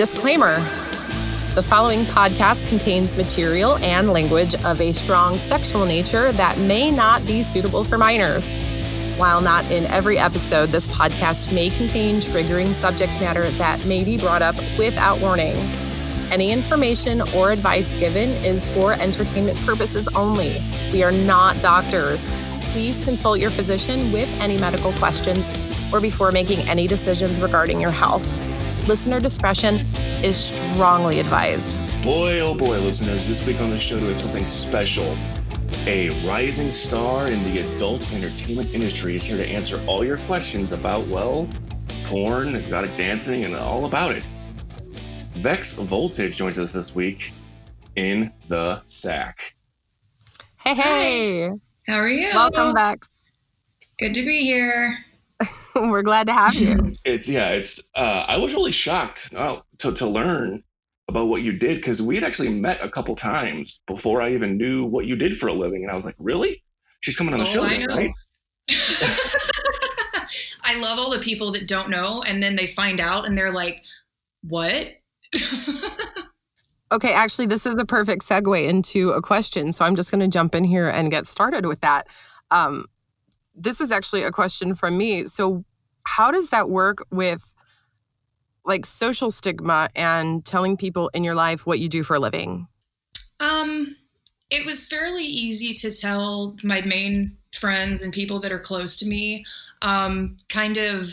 Disclaimer The following podcast contains material and language of a strong sexual nature that may not be suitable for minors. While not in every episode, this podcast may contain triggering subject matter that may be brought up without warning. Any information or advice given is for entertainment purposes only. We are not doctors. Please consult your physician with any medical questions or before making any decisions regarding your health. Listener discretion is strongly advised. Boy, oh boy, listeners, this week on the show, we have something special. A rising star in the adult entertainment industry is here to answer all your questions about, well, porn, exotic dancing, and all about it. Vex Voltage joins us this week in the sack. Hey, hey. How are you? Welcome, Vex. Good to be here. We're glad to have you. It's yeah, it's uh, I was really shocked uh, to to learn about what you did because we had actually met a couple times before I even knew what you did for a living, and I was like, really? She's coming on the Oh, show, I then, right? I love all the people that don't know and then they find out and they're like, what? Okay, actually, this is a perfect segue into a question. So I'm just going to jump in here and get started with that. Um, this is actually a question from me. So, how does that work with like social stigma and telling people in your life what you do for a living? um, it was fairly easy to tell my main friends and people that are close to me um, kind of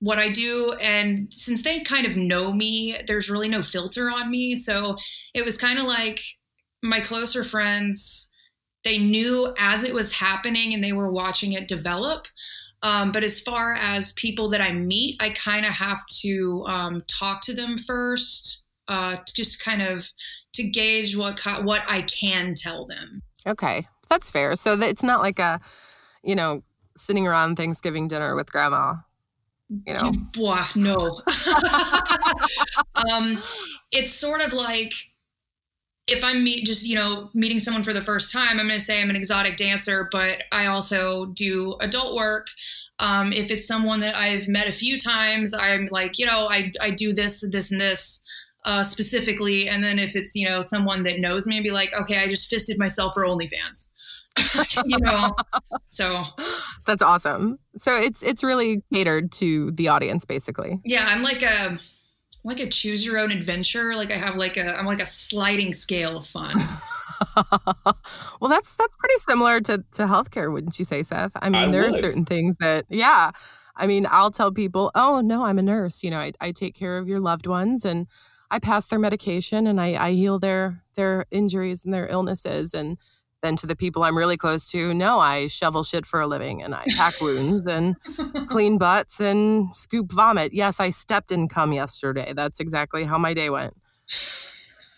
what I do. And since they kind of know me, there's really no filter on me. So it was kind of like my closer friends, they knew as it was happening and they were watching it develop. Um, but as far as people that I meet, I kind of have to um, talk to them first, uh, to just kind of to gauge what what I can tell them. Okay, that's fair. So that it's not like a, you know, sitting around Thanksgiving dinner with grandma. You know, Blah, no. um, it's sort of like if I'm meet just you know meeting someone for the first time, I'm going to say I'm an exotic dancer, but I also do adult work. Um, if it's someone that I've met a few times, I'm like you know I I do this this and this. Uh, specifically, and then if it's you know someone that knows me, I'd be like, okay, I just fisted myself for OnlyFans, you know. So that's awesome. So it's it's really catered to the audience, basically. Yeah, I'm like a like a choose your own adventure. Like I have like a I'm like a sliding scale of fun. well, that's that's pretty similar to to healthcare, wouldn't you say, Seth? I mean, I there are certain things that, yeah. I mean, I'll tell people, oh no, I'm a nurse. You know, I, I take care of your loved ones and I pass their medication and I, I heal their their injuries and their illnesses. And then to the people I'm really close to, no, I shovel shit for a living and I pack wounds and clean butts and scoop vomit. Yes, I stepped in cum yesterday. That's exactly how my day went.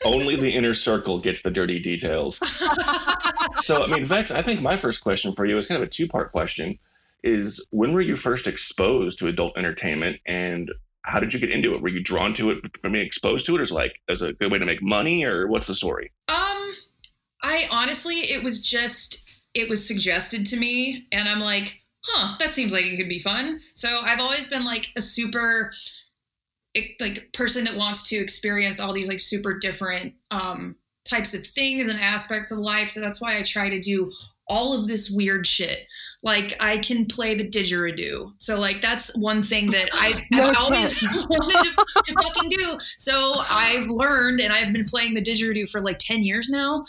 Only the inner circle gets the dirty details. so, I mean, Vex, I think my first question for you is kind of a two part question is when were you first exposed to adult entertainment and how did you get into it? Were you drawn to it from being exposed to it, or is it like as a good way to make money, or what's the story? Um, I honestly, it was just it was suggested to me, and I'm like, huh, that seems like it could be fun. So I've always been like a super like person that wants to experience all these like super different um types of things and aspects of life. So that's why I try to do all of this weird shit. Like I can play the didgeridoo. So like that's one thing that I, No I've always wanted to, to fucking do. So I've learned and I've been playing the didgeridoo for like 10 years now.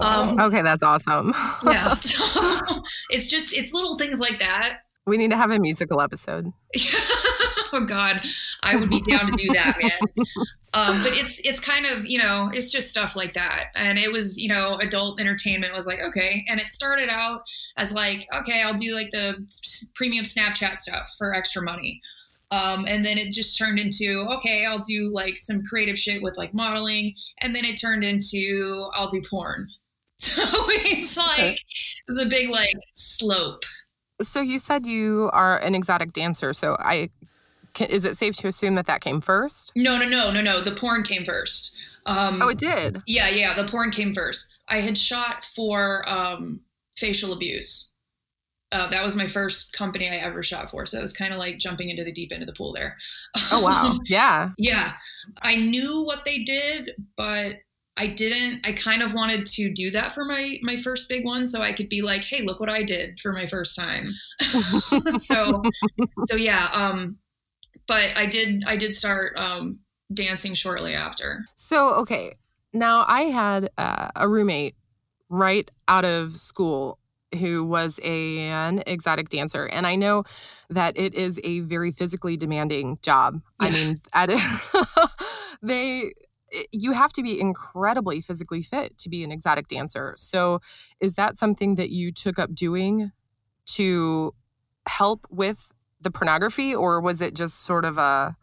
Um, Okay, that's awesome. Yeah. it's just it's little things like that. we need to have a musical episode. oh God, I would be down to do that, man. Um, but it's it's kind of you know it's just stuff like that, and it was you know adult entertainment was like okay, and it started out as like okay I'll do like the premium Snapchat stuff for extra money, um, and then it just turned into okay I'll do like some creative shit with like modeling, and then it turned into I'll do porn. So it's like Okay. it was a big like slope. So you said you are an exotic dancer. So I is it safe to assume that that came first? No, no, no, no, no. The porn came first. Um, Oh, it did. yeah, yeah. The porn came first. I had shot for um, facial abuse. Uh, that was my first company I ever shot for. So it was kind of like jumping into the deep end of the pool there. Oh, wow. Yeah. yeah. I knew what they did, but I didn't. I kind of wanted to do that for my my first big one, so I could be like, "Hey, look what I did for my first time." so, so yeah. Um, but I did. I did start um, dancing shortly after. So okay, now I had uh, a roommate right out of school who was a, an exotic dancer and i know that it is a very physically demanding job yeah. i mean at, they you have to be incredibly physically fit to be an exotic dancer so is that something that you took up doing to help with the pornography or was it just sort of a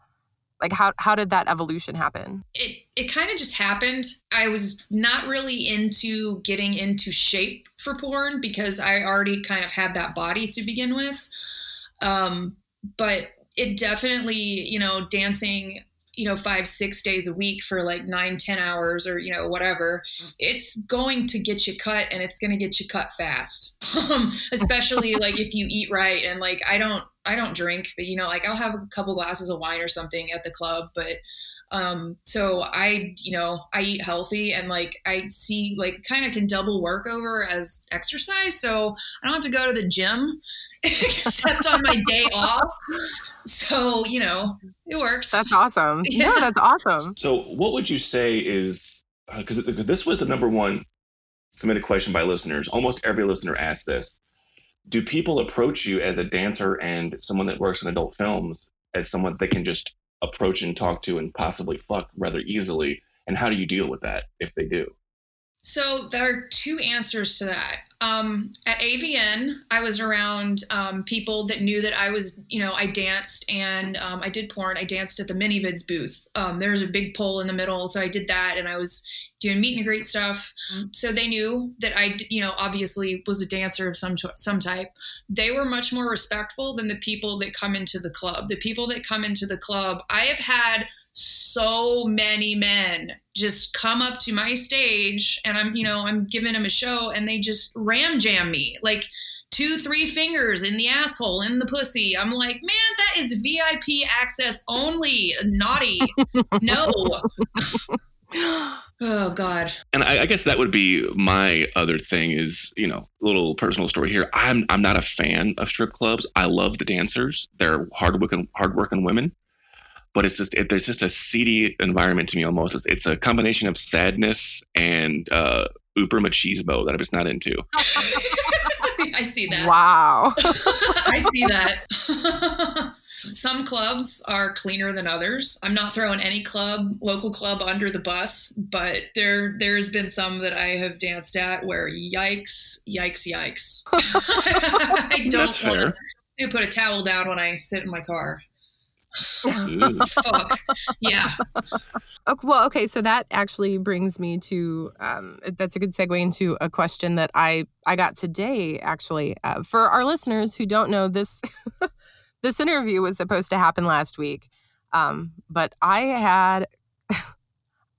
like how how did that evolution happen? It it kind of just happened. I was not really into getting into shape for porn because i already kind of had that body to begin with. Um but it definitely you know dancing you know five six days a week for like nine ten hours or you know whatever it's going to get you cut and it's going to get you cut fast. Um, especially like if you eat right and like i don't i don't drink but you know like i'll have a couple glasses of wine or something at the club but um so i you know i eat healthy and like i see like kind of can double work over as exercise so i don't have to go to the gym except on my day off. So, you know, it works. That's awesome. Yeah, that's awesome. So, what would you say is because uh, this was the number one submitted question by listeners. Almost every listener asked this. Do people approach you as a dancer and someone that works in adult films as someone they can just approach and talk to and possibly fuck rather easily? And how do you deal with that if they do? So there are two answers to that. Um, at AVN, I was around um, people that knew that I was, you know, I danced and um, I did porn. I danced at the ManyVids booth. Um, there was a big pole in the middle, so I did that, and I was doing meet and greet stuff. Mm-hmm. So they knew that I, you know, obviously was a dancer of some some type. They were much more respectful than the people that come into the club. The people that come into the club, I have had so many men just come up to my stage and I'm, you know, I'm giving them a show and they just ram jam me like two, three fingers in the asshole, in the pussy. I'm like, man, that is VIP access only. Naughty. no. oh God. And I, I, guess that would be my other thing is, you know, little personal story here. I'm I'm not a fan of strip clubs. I love the dancers. They're hardworking hardworking women but it's just it, there's just a seedy environment to me almost. It's, it's a combination of sadness and uh, uber machismo that I'm just not into. I see that. Wow. I see that. Some clubs are cleaner than others. I'm not throwing any club, local club, under the bus, but there there's been some that I have danced at where yikes, yikes, yikes. I don't want to put a towel down when I sit in my car. Fuck. Yeah. Okay, well, okay. So that actually brings me to um, that's a good segue into a question that I I got today. Actually, uh, for our listeners who don't know this, this interview was supposed to happen last week, um, but I had.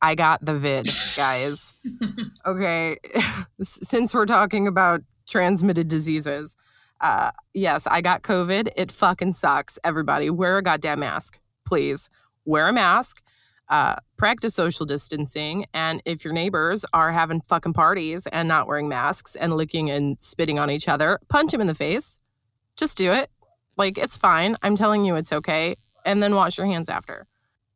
I got the vid, guys. okay. Since we're talking about transmitted diseases, uh, yes, I got COVID. It fucking sucks. Everybody, wear a goddamn mask, please. Wear a mask. Uh, practice social distancing. And if your neighbors are having fucking parties and not wearing masks and licking and spitting on each other, punch them in the face. Just do it. Like, it's fine. I'm telling you it's okay. And then wash your hands after.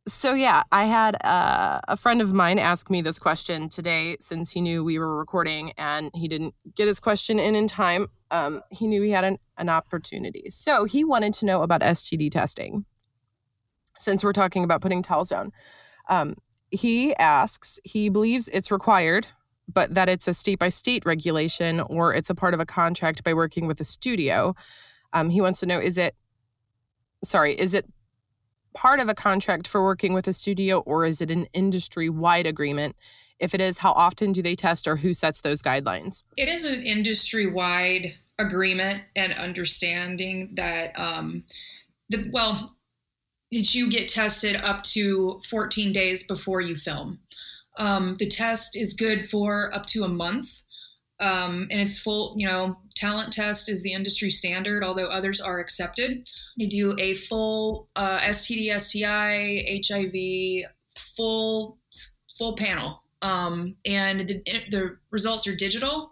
So, yeah, I had uh, a friend of mine ask me this question today since he knew we were recording and he didn't get his question in in time. Um, he knew he had an, an opportunity. So, he wanted to know about STD testing since we're talking about putting towels down. Um, he asks, he believes it's required, but that it's a state by state regulation or it's a part of a contract by working with a studio. Um, he wants to know is it, sorry, is it part of a contract for working with a studio or is it an industry wide agreement? If it is, how often do they test or who sets those guidelines? It is an industry wide agreement and understanding that, um, the, well, that you get tested up to 14 days before you film. Um, the test is good for up to a month. Um, and it's full, you know, talent test is the industry standard, although others are accepted. They do a full uh, STD, STI, HIV, full full panel, um, and the, the results are digital.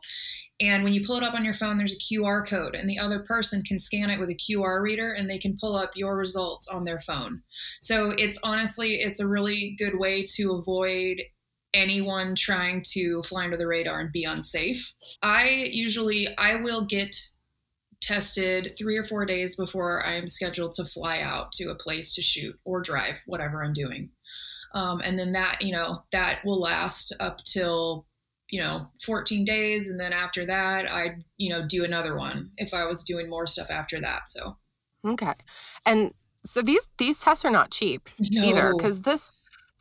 And when you pull it up on your phone, there's a QR code, and the other person can scan it with a QR reader, and they can pull up your results on their phone. So it's honestly, it's a really good way to avoid anyone trying to fly under the radar and be unsafe. I usually I will get tested 3 or 4 days before I am scheduled to fly out to a place to shoot or drive whatever I'm doing. Um, and then that, you know, that will last up till you know 14 days and then after that i'd you know do another one if i was doing more stuff after that so okay and so these these tests are not cheap no. either because this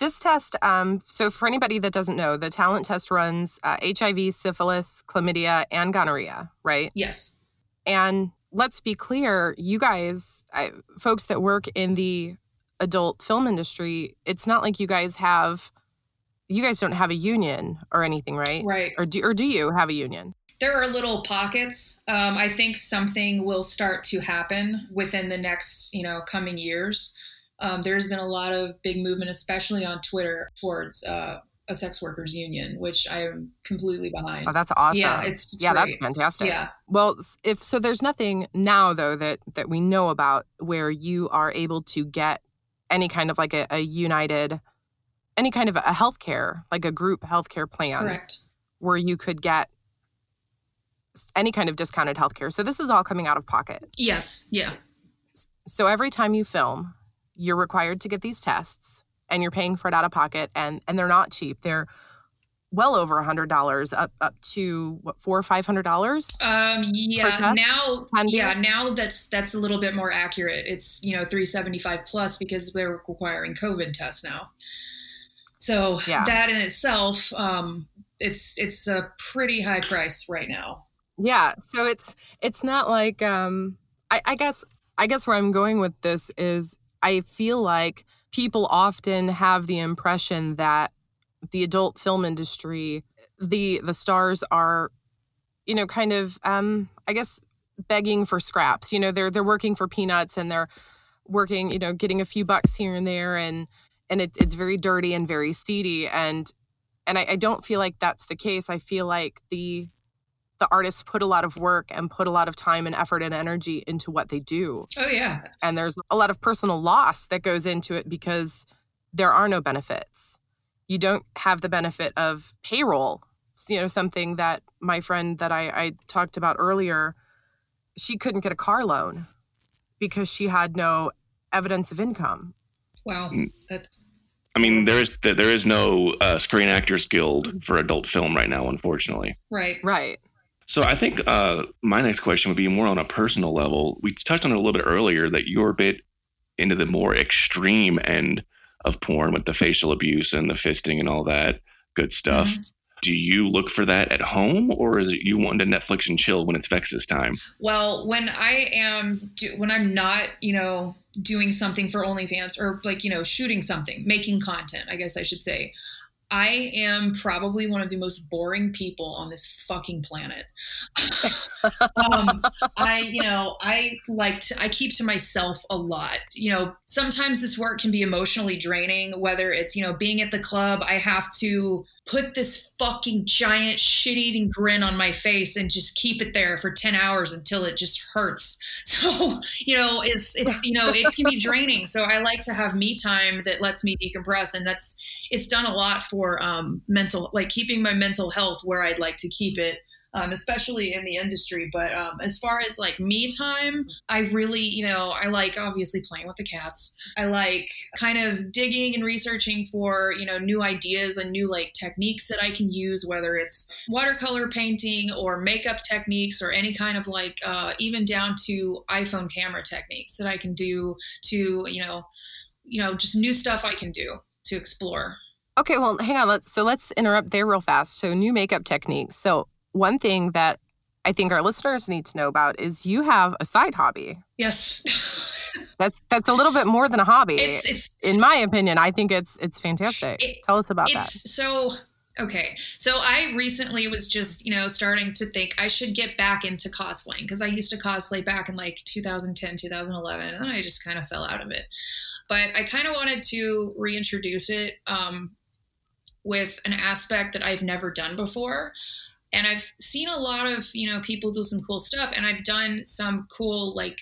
this test, um, so for anybody that doesn't know, the talent test runs uh, HIV, syphilis, chlamydia, and gonorrhea, right? Yes. And let's be clear, you guys, I, folks that work in the adult film industry, it's not like you guys have, you guys don't have a union or anything, right? Right. Or do, or do you have a union? There are little pockets. Um, I think something will start to happen within the next, you know, coming years um, there's been a lot of big movement, especially on Twitter, towards uh, a sex workers union, which I am completely behind. Oh, that's awesome. Yeah, it's, it's yeah, great. that's fantastic. Yeah. Well, if so, there's nothing now though that that we know about where you are able to get any kind of like a, a united, any kind of a healthcare, like a group healthcare plan, correct, where you could get any kind of discounted healthcare. So this is all coming out of pocket. Yes. Yeah. So every time you film, you're required to get these tests and you're paying for it out of pocket and and they're not cheap. They're well over a hundred dollars up up to what four or five hundred dollars um yeah now yeah now that's that's a little bit more accurate. It's you know 375 plus because they're requiring covid tests now. So yeah. that in itself um it's it's a pretty high price right now. Yeah so it's it's not like um I, I guess i guess where i'm going with this is I feel like people often have the impression that the adult film industry, the the stars are, you know, kind of um, I guess begging for scraps. You know, they're they're working for peanuts and they're working, you know, getting a few bucks here and there and and it, it's very dirty and very seedy and and I, I don't feel like that's the case. I feel like the the artists put a lot of work and put a lot of time and effort and energy into what they do. Oh, yeah. And there's a lot of personal loss that goes into it because there are no benefits. You don't have the benefit of payroll. You know, something that my friend that I, I talked about earlier, she couldn't get a car loan because she had no evidence of income. Wow, that's I mean, there is there is no uh, Screen Actors Guild for adult film right now, unfortunately. Right. Right. So I think uh, my next question would be more on a personal level. We touched on it a little bit earlier that you're a bit into the more extreme end of porn with the facial abuse and the fisting and all that good stuff. Mm-hmm. Do you look for that at home, or is it you want to Netflix and chill when it's Vex's time? Well, when I am do, when I'm not, you know, doing something for OnlyFans or like you know shooting something, making content, I guess I should say. I am probably one of the most boring people on this fucking planet. um, I, you know, I like to, I keep to myself a lot. You know, sometimes this work can be emotionally draining, whether it's, you know, being at the club, I have to put this fucking giant shit eating grin on my face and just keep it there for 10 hours until it just hurts. So, you know, it's, it's, you know, it can be draining. So I like to have me time that lets me decompress. And that's, it's done a lot for um, mental, like keeping my mental health where I'd like to keep it um, especially in the industry. But um, as far as like me time, I really, you know, I like obviously playing with the cats. I like kind of digging and researching for, you know, new ideas and new like techniques that I can use, whether it's watercolor painting or makeup techniques or any kind of like, uh, even down to iPhone camera techniques that I can do to, you know, you know, just new stuff I can do to explore. Okay, well, hang on. Let's so let's interrupt there real fast. So new makeup techniques. So one thing that I think our listeners need to know about is you have a side hobby. Yes. that's that's a little bit more than a hobby. It's, it's in my opinion, I think it's it's fantastic. It, Tell us about that. So Okay. So I recently was just, you know, starting to think I should get back into cosplaying because I used to cosplay back in like 2010, 2011, and I just kind of fell out of it. But I kind of wanted to reintroduce it um, with an aspect that I've never done before. And I've seen a lot of, you know, people do some cool stuff, and I've done some cool, like,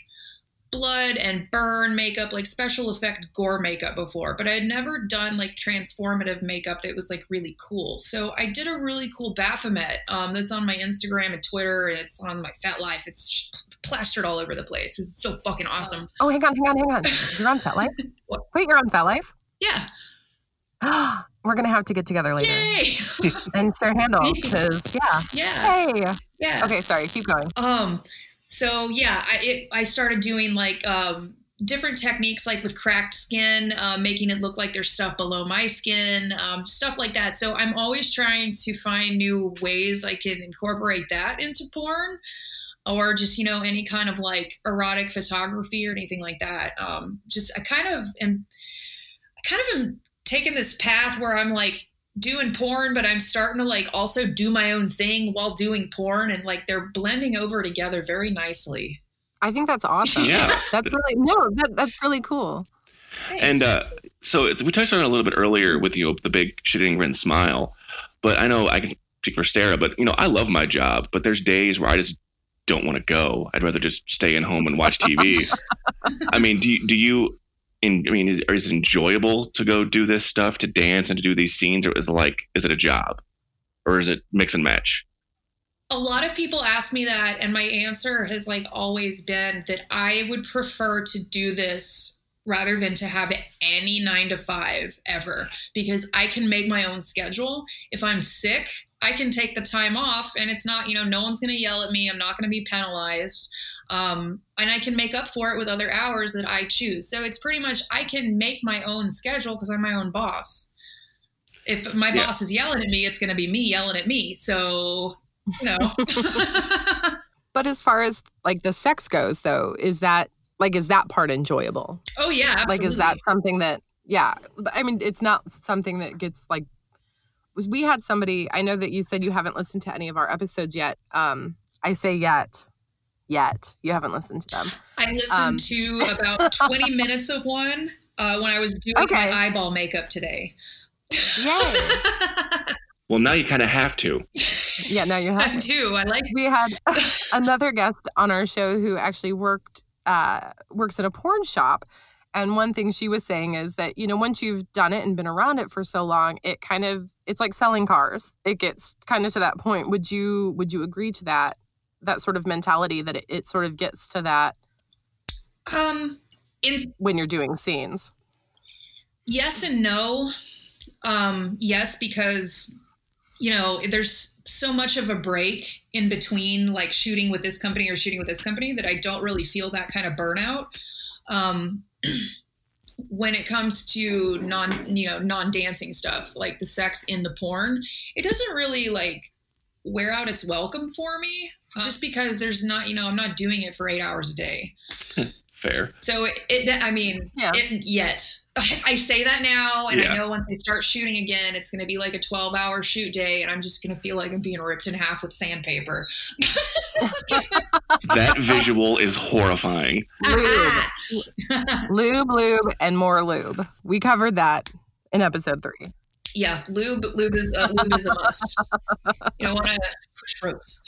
blood and burn makeup, like special effect gore makeup before, but I had never done like transformative makeup that was like really cool. So I did a really cool Baphomet um, that's on my Instagram and Twitter, and it's on my FetLife. It's plastered all over the place. It's so fucking awesome. Oh, hang on, hang on, hang on. You're on FetLife? Wait, you're on FetLife? Yeah. We're gonna have to get together later Yay! and share handles because yeah. yeah. Hey. Yeah. Okay, sorry. Keep going. Um, so yeah, I it, I started doing like um different techniques like with cracked skin, uh, making it look like there's stuff below my skin, um, stuff like that. So I'm always trying to find new ways I can incorporate that into porn or just, you know, any kind of like erotic photography or anything like that. Um, just I kind of am, I kind of am taking this path where I'm like, doing porn, but I'm starting to like also do my own thing while doing porn, and like they're blending over together very nicely. I think that's awesome. Yeah. That's really no, that, that's really cool. Thanks. And uh, so it's, we touched on it a little bit earlier with you, the big shitting grin smile. But I know I can speak for Sarah, but you know, I love my job, but there's days where I just don't want to go. I'd rather just stay in home and watch TV. I mean, do you, do you in, I mean, is, is it enjoyable to go do this stuff, to dance and to do these scenes, or is it like, is it a job, or is it mix and match? a lot of people ask me that, and my answer has like always been that I would prefer to do this rather than to have any nine to five ever because I can make my own schedule. If I'm sick, I can take the time off and it's not, you know, no one's going to yell at me. I'm not going to be penalized. Um, and I can make up for it with other hours that I choose. So it's pretty much I can make my own schedule because I'm my own boss. If my Yeah. boss is yelling at me, it's going to be me yelling at me. So, you know. But as far as like the sex goes though, is that like is that part enjoyable? oh, yeah. Absolutely. Like is that something that yeah, I mean it's not something that gets like was we had somebody I know that you said you haven't listened to any of our episodes yet. Um I say yet. Yet. You haven't listened to them. I listened Um, to about 20 minutes of one uh, when I was doing Okay. my eyeball makeup today. Yay. Well, now you kind of have to. yeah, now you have to I have do. I like we had another guest on our show who actually worked uh, works in a porn shop and one thing she was saying is that you know once you've done it and been around it for so long it kind of it's like selling cars it gets kind of to that point would you would you agree to that that sort of mentality that it, it sort of gets to that um in when you're doing scenes yes and no. Um yes because you know, there's so much of a break in between like shooting with this company or shooting with this company that I don't really feel that kind of burnout. Um when it comes to non you know non-dancing stuff like the sex in the porn it doesn't really like wear out its welcome for me just because there's not you know i'm not doing it for eight hours a day Fair. so it, it i mean Yeah. it yet i say that now and Yeah. i know once they start shooting again it's going to be like a 12 hour shoot day and i'm just going to feel like i'm being ripped in half with sandpaper That visual is horrifying. lube lube lube and more lube we covered that in episode three yeah lube lube is, uh, lube is a must you don't want to push ropes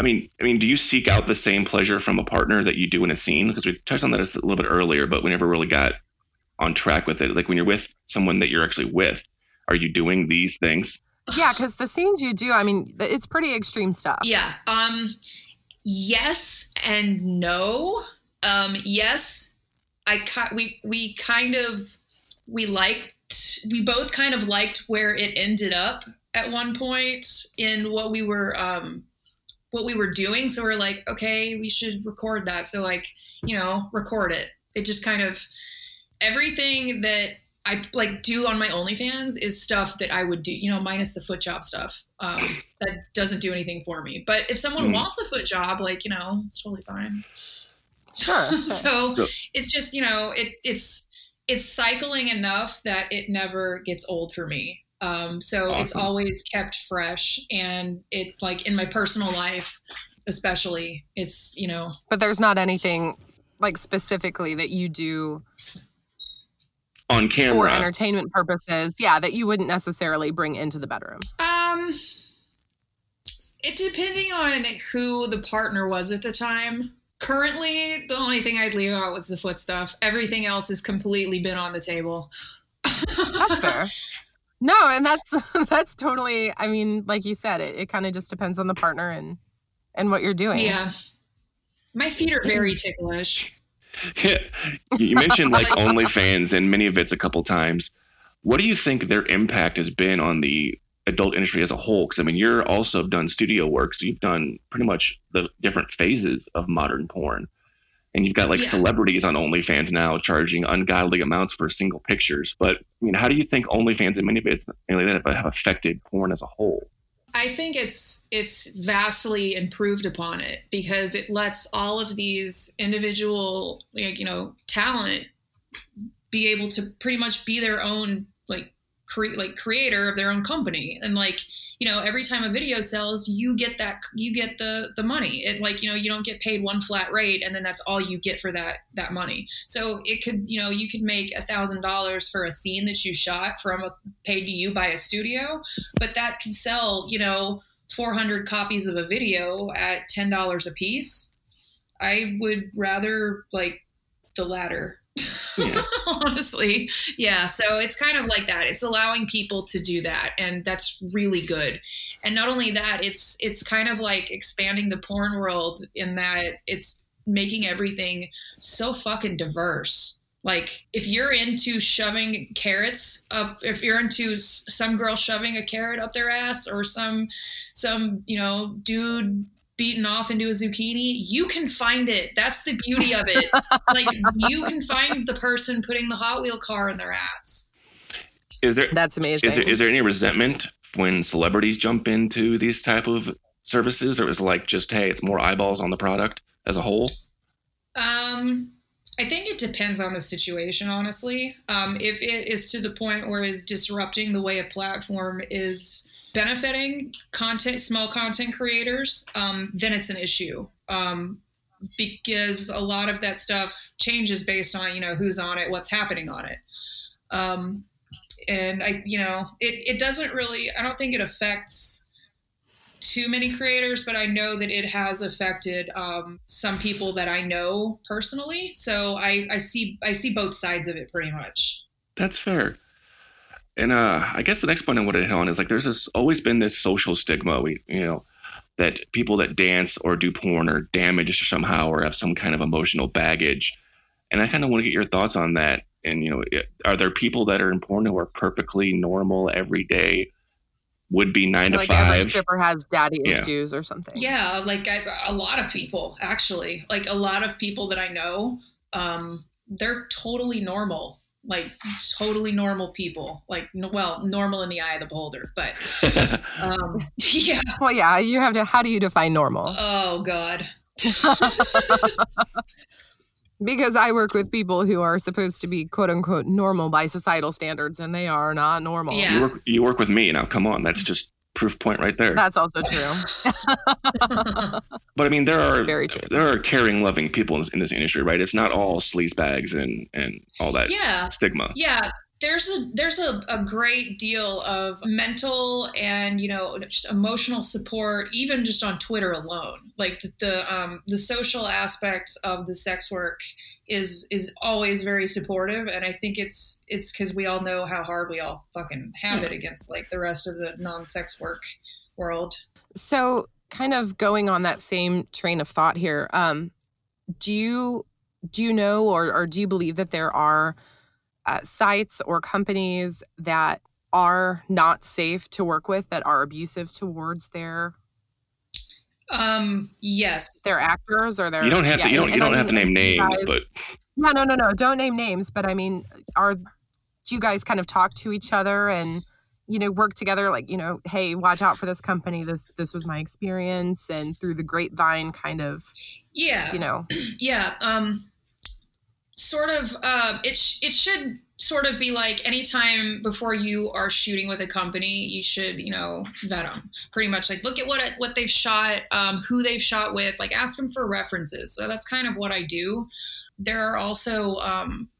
I mean, I mean, do you seek out the same pleasure from a partner that you do in a scene? Because we touched on that a little bit earlier, but we never really got on track with it. Like when you're with someone that you're actually with, are you doing these things? yeah because the scenes you do i mean it's pretty extreme stuff Yeah. Um yes and no. Um yes, I ki- we we kind of we liked we both kind of liked where it ended up at one point in what we were um what we were doing so we're like okay we should record that so like you know record it it just kind of everything that I like do on my OnlyFans is stuff that I would do, you know, minus the foot job stuff. Um, that doesn't do anything for me. But if someone Mm. wants a foot job, like you know, it's totally fine. sure, so, So- it's just you know, it it's it's cycling enough that it never gets old for me. Um, so it's always kept fresh, and it like in my personal life, especially, it's you know But there's not anything like specifically that you do On camera for entertainment purposes. Yeah, that you wouldn't necessarily bring into the bedroom. Um, it depending on who the partner was at the time. Currently, the only thing I'd leave out was the foot stuff. Everything else has completely been on the table. That's fair. No, and that's that's totally. I mean, like you said, it, it kind of just depends on the partner and and what you're doing. Yeah, my feet are very ticklish. Yeah. you mentioned like OnlyFans and ManyVids a couple times. What do you think their impact has been on the adult industry as a whole? Because I mean, you're also done studio work, so you've done pretty much the different phases of modern porn, and you've got like Yeah. celebrities on OnlyFans now charging ungodly amounts for single pictures. But I mean, how do you think OnlyFans and many of it's like that have affected porn as a whole? I think it's it's vastly improved upon it because it lets all of these individual like you know talent be able to pretty much be their own like cre- like creator of their own company. And like you know every time a video sells you get that you get the the money. It like you know you don't get paid one flat rate and then that's all you get for that that money. So it could you know you could make a thousand dollars for a scene that you shot from a paid to you by a studio but that could sell you know 400 copies of a video at $10 a piece. I would rather like the latter Yeah. honestly. Yeah so it's kind of like that. It's allowing people to do that and that's really good. And not only that it's it's kind of like expanding the porn world in that it's making everything so fucking diverse. Like if you're into shoving carrots up if you're into some girl shoving a carrot up their ass or some some you know dude beaten off into a zucchini you can find it that's the beauty of it like you can find the person putting the hot wheel car in their ass Is there That's amazing. is there is there any resentment when celebrities jump into these type of services, or is it like just hey, it's more eyeballs on the product as a whole? Um, I think it depends on the situation, honestly. Um, if it is to the point where it's disrupting the way a platform is benefiting content, small content creators, um, then it's an issue. Um, because a lot of that stuff changes based on you know who's on it, what's happening on it. Um, and I, you know, it, it doesn't really. I don't think it affects too many creators, but I know that it has affected um, some people that I know personally. So I, I see I see both sides of it pretty much. That's fair. And uh, I guess the next point I wanted to hit on is like there's this always been this social stigma, we you know, that people that dance or do porn are damaged somehow or have some kind of emotional baggage. And I kind of want to get your thoughts on that. And you know, it- are there people that are in porn who are perfectly normal every day, would be nine to like every stripper has daddy Yeah. issues or something. Yeah, like I, a lot of people actually, like a lot of people that I know, um, they're totally normal, like totally normal people, like n- well, normal in the eye of the beholder. But um, yeah, Well, yeah, you have to. How do you define normal? oh god, Because I work with people who are supposed to be quote unquote normal by societal standards, and they are not normal. Yeah. you work you work with me now. Come on, that's just proof point right there. That's also true. But I mean, there are Very true. there are caring, loving people in this, in this industry, right? It's not all sleaze bags and and all that yeah, stigma. Yeah, there's a there's a, a great deal of mental and you know just emotional support, even just on Twitter alone. Like the the, um, the social aspects of the sex work is is always very supportive, and I think it's it's because we all know how hard we all fucking have it against like the rest of the non-sex work world. So, kind of going on that same train of thought here, um, do you do you know or or do you believe that there are uh, sites or companies that are not safe to work with that are abusive towards their Um, yes, they're actors or they're. You don't have yeah, to you don't you don't I have to name names, guys- but no no no no don't name names but i mean are do you guys kind of talk to each other and you know work together like you know hey watch out for this company this this was my experience and through the grapevine kind of yeah, you know yeah. Um, sort of uh, it sh- it should sort of be like anytime before you are shooting with a company, you should you know vet them pretty much. Like look at what what they've shot, um, who they've shot with, like ask them for references. So that's kind of what I do. There are also um,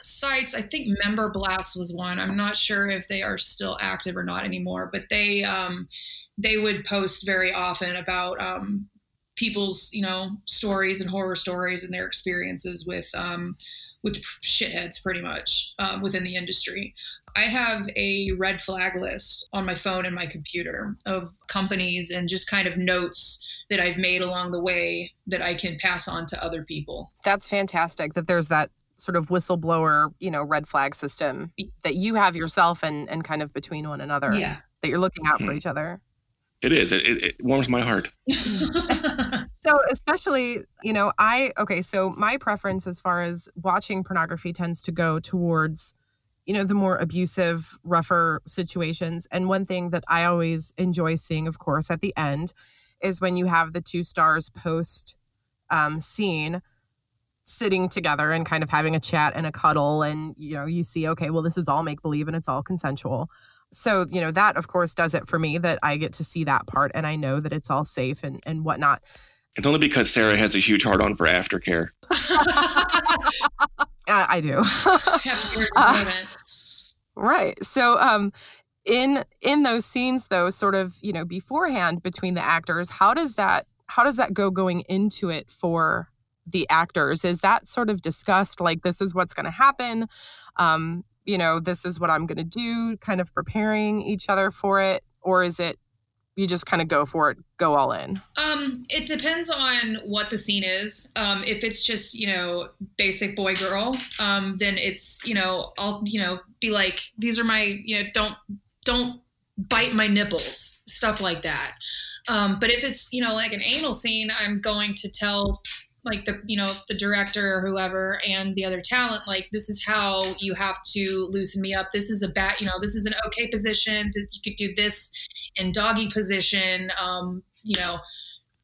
sites. I think Member Blast was one. I'm not sure if they are still active or not anymore, but they um, they would post very often about um, people's you know stories and horror stories and their experiences with um, with shitheads pretty much um, within the industry. I have a red flag list on my phone and my computer of companies and just kind of notes that I've made along the way that I can pass on to other people. That's fantastic that there's that sort of whistleblower, you know, red flag system that you have yourself and and kind of between one another. Yeah. That you're looking out for each other. It is. It, it, it warms my heart. so especially, you know, I okay, so my preference as far as watching pornography tends to go towards you know the more abusive rougher situations. And one thing that i always enjoy seeing of course at the end is when you have the two stars post um, scene sitting together and kind of having a chat and a cuddle and you know you see okay well this is all make believe and it's all consensual. So you know that of course does it for me that i get to see that part and i know that it's all safe and and whatnot it's only because sarah has a huge heart on for aftercare. Uh, i do. Uh, right. So um in in those scenes though sort of you know beforehand between the actors how does that how does that go going into it for the actors? Is that sort of discussed like this is what's going to happen um you know this is what i'm going to do kind of preparing each other for it? Or is it you just kind of go for it go all in? Um it depends on what the scene is. Um if it's just you know basic boy girl um then it's you know i'll you know be like these are my you know don't don't bite my nipples stuff like that. Um but if it's you know like an anal scene i'm going to tell like the you know the director or whoever and the other talent like this is how you have to loosen me up. This is a bat you know this is an okay position. You could do this in doggy position um you know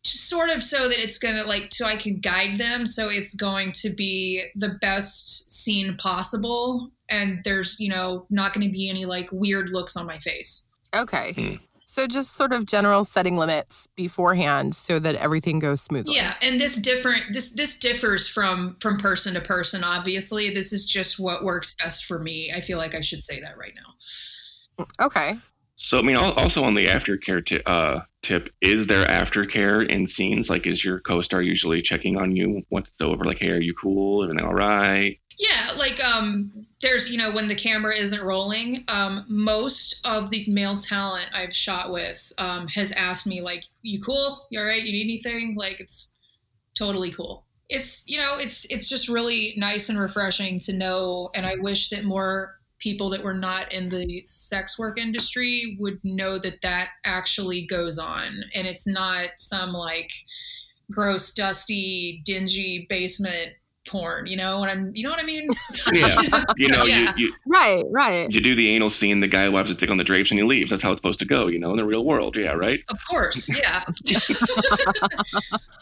just sort of so that it's gonna like so i can guide them so it's going to be the best scene possible. And there's you know not going to be any like weird looks on my face. Okay. Hmm. So just sort of general setting limits beforehand so that everything goes smoothly. Yeah, and this different this this differs from from person to person obviously. This is just what works best for me. I feel like I should say that right now. Okay. So I mean also on the aftercare t- uh, tip, is there aftercare in scenes like is your co-star usually checking on you once it's over like hey, are you cool? Everything all right? Yeah, like um there's you know when the camera isn't rolling um, most of the male talent i've shot with um, has asked me like you cool? You all right? You need anything? Like it's totally cool. It's you know it's it's just really nice and refreshing to know and i wish that more people that were not in the sex work industry would know that that actually goes on and it's not some like gross dusty dingy basement porn, you know what I'm you know what I mean? yeah. You know, yeah. You, you, Right, right. You do the anal scene, the guy wipes his dick on the drapes and he leaves. That's how it's supposed to go, you know, in the real world. Yeah, right? Of course, yeah.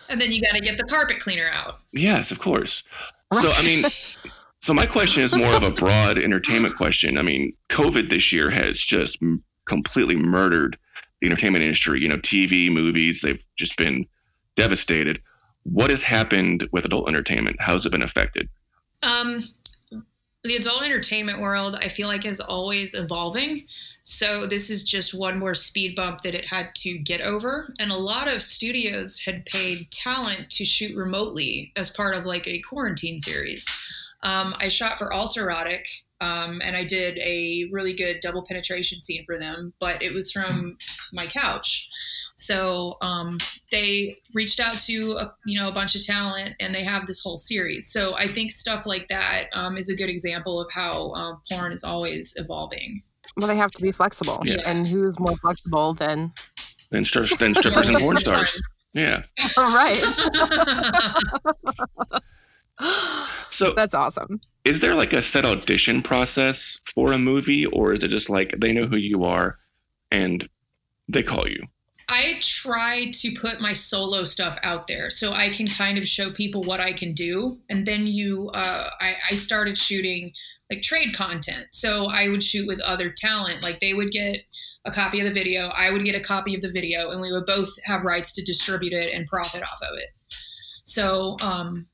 and then you gotta get the carpet cleaner out. Yes, of course. Right. So I mean so my question is more of a broad entertainment question. I mean, COVID this year has just completely murdered the entertainment industry. You know, TV, movies, they've just been devastated what has happened with adult entertainment? How's it been affected? Um, the adult entertainment world, I feel like, is always evolving. So this is just one more speed bump that it had to get over. And a lot of studios had paid talent to shoot remotely as part of like a quarantine series. Um, I shot for Alterotic, um, and I did a really good double penetration scene for them, but it was from my couch. So um, they reached out to a, you know a bunch of talent, and they have this whole series. So I think stuff like that um, is a good example of how um, porn is always evolving. Well, they have to be flexible, yeah. and who's more flexible than than, stri- than strippers and porn stars? Yeah, right. so that's awesome. Is there like a set audition process for a movie, or is it just like they know who you are and they call you? I try to put my solo stuff out there so I can kind of show people what I can do. And then you, uh, I, I started shooting like trade content. So I would shoot with other talent. Like they would get a copy of the video, I would get a copy of the video, and we would both have rights to distribute it and profit off of it. So um,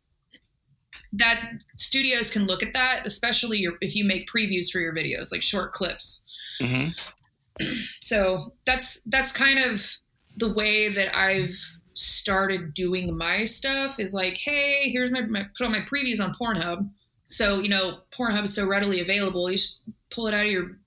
that studios can look at that, especially your, if you make previews for your videos, like short clips. Mm-hmm. So that's that's kind of the way that I've started doing my stuff. Is like, hey, here's my, my put on my previews on Pornhub. So you know, Pornhub is so readily available. You just pull it out of your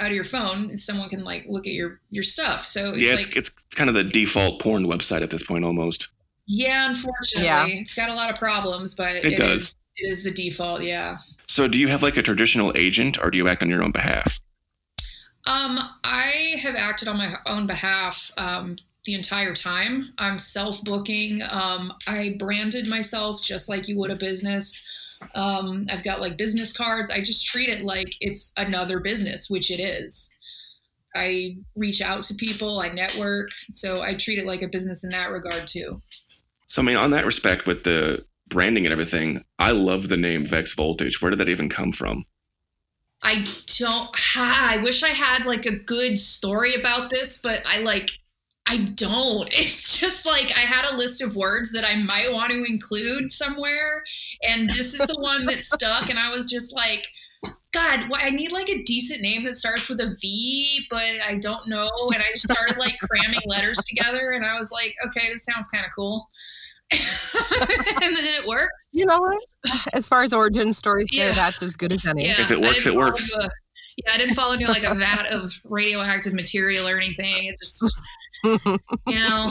out of your phone, and someone can like look at your your stuff. So it's yeah, like, it's, it's kind of the default porn website at this point, almost. yeah, unfortunately, Yeah. it's got a lot of problems, but It it does. is it is the default. Yeah. So, do you have like a traditional agent, or do you act on your own behalf? Um, I have acted on my own behalf um, the entire time. I'm self booking. Um, I branded myself just like you would a business. Um, I've got like business cards. I just treat it like it's another business, which it is. I reach out to people, I network. So I treat it like a business in that regard too. So, I mean, on that respect, with the branding and everything, I love the name Vex Voltage. Where did that even come from? I don't. Ha, I wish I had like a good story about this, but I like. I don't. It's just like I had a list of words that I might want to include somewhere, and this is the one that stuck. And I was just like, God, why I need like a decent name that starts with a V, but I don't know. And I just started like cramming letters together, and I was like, okay, this sounds kind of cool. and then it worked. You know what? As far as origin stories go, Yeah. that's as good as any. Yeah, If it works, it works. a- yeah, I didn't fall into like a vat of radioactive material or anything. It just, you know,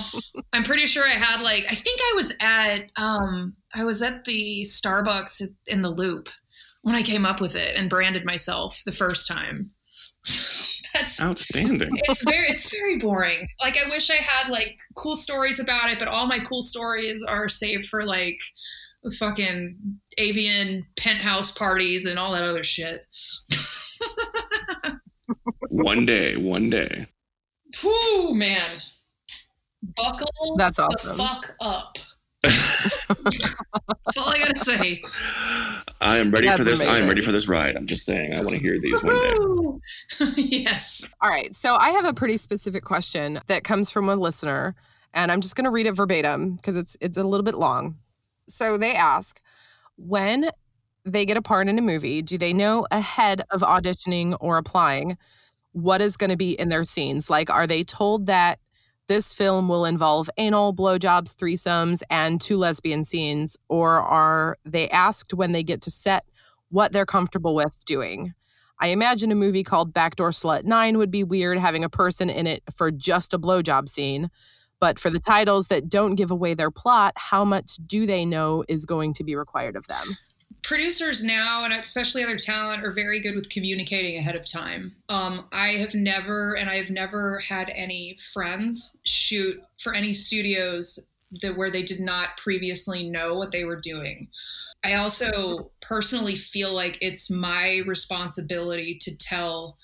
I'm pretty sure I had like I think I was at um I was at the Starbucks in the Loop when I came up with it and branded myself the first time. That's Outstanding. it's very it's very boring. Like I wish I had like cool stories about it, but all my cool stories are saved for like fucking AVN penthouse parties and all that other shit. one day, one day. Whew, man. Buckle That's the awesome. fuck up. That's all I gotta say. I am ready That's for this. I am ready for this ride. I'm just saying. I want to hear these one day. Yes. All right. So I have a pretty specific question that comes from a listener, and I'm just going to read it verbatim because it's it's a little bit long. So they ask, when they get a part in a movie, do they know ahead of auditioning or applying what is going to be in their scenes? Like, are they told that this film will involve anal, blowjobs, threesomes, and two lesbian scenes, or are they asked when they get to set what they're comfortable with doing? I imagine a movie called Backdoor Slut 9 would be weird having a person in it for just a blowjob scene. But for the titles that don't give away their plot, how much do they know is going to be required of them? Producers now and especially other talent are very good with communicating ahead of time. Um, i have never and i have never had any friends shoot for any studios that where they did not previously know what they were doing. I also personally feel like it's my responsibility to tell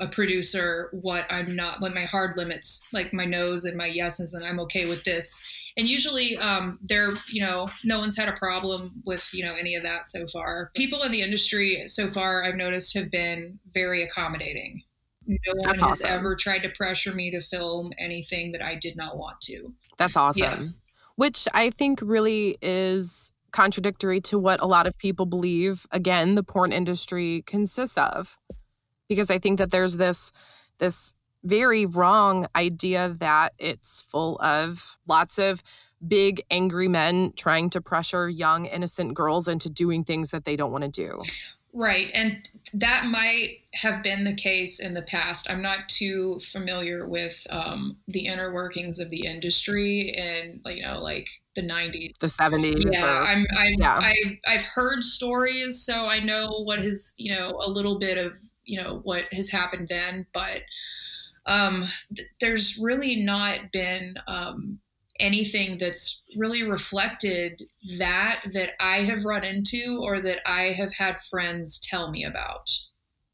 a producer what i'm not what my hard limits like my no's and my yeses and i'm okay with this and usually um, they're you know no one's had a problem with you know any of that so far people in the industry so far i've noticed have been very accommodating no one That's has awesome. ever tried to pressure me to film anything that i did not want to That's awesome. Which I think really is contradictory to what a lot of people believe again the porn industry consists of. Because I think that there's this this very wrong idea that it's full of lots of big angry men trying to pressure young innocent girls into doing things that they don't want to do. Right. And that might have been the case in the past. I'm not too familiar with um, the inner workings of the industry in, you know, like the 90s. The 70s Yeah, or I'm, I'm, yeah. I've, I've heard stories, so I know what has, you know, a little bit of, you know, what has happened then. But um, th- there's really not been um, anything that's really reflected that that I have run into or that I have had friends tell me about.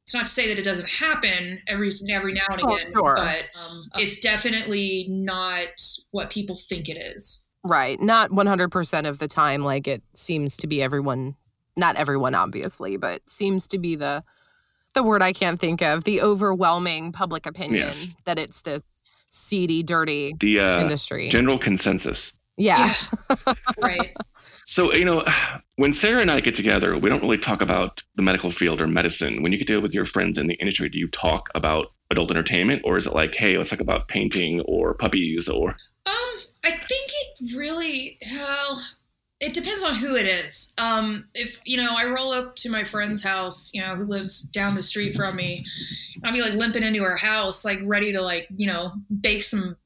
it's not to say that it doesn't happen every every now and Oh, again, sure. but um, it's definitely not what people think it is. Right. Not 100% of the time. Like it seems to be everyone, not everyone, obviously, but seems to be the the word I can't think of, the overwhelming public opinion Yes. that it's this seedy, dirty The uh, industry. general consensus. yeah. right. So, you know, when Sarah and I get together, we don't really talk about the medical field or medicine. When you get together with your friends in the industry, do you talk about adult entertainment or is it like, hey, let's talk about painting or puppies or Um, I think it really well. It depends on who it is. Um, if you know, I roll up to my friend's house, you know, who lives down the street from me, I'll be like limping into her house, like ready to like you know bake some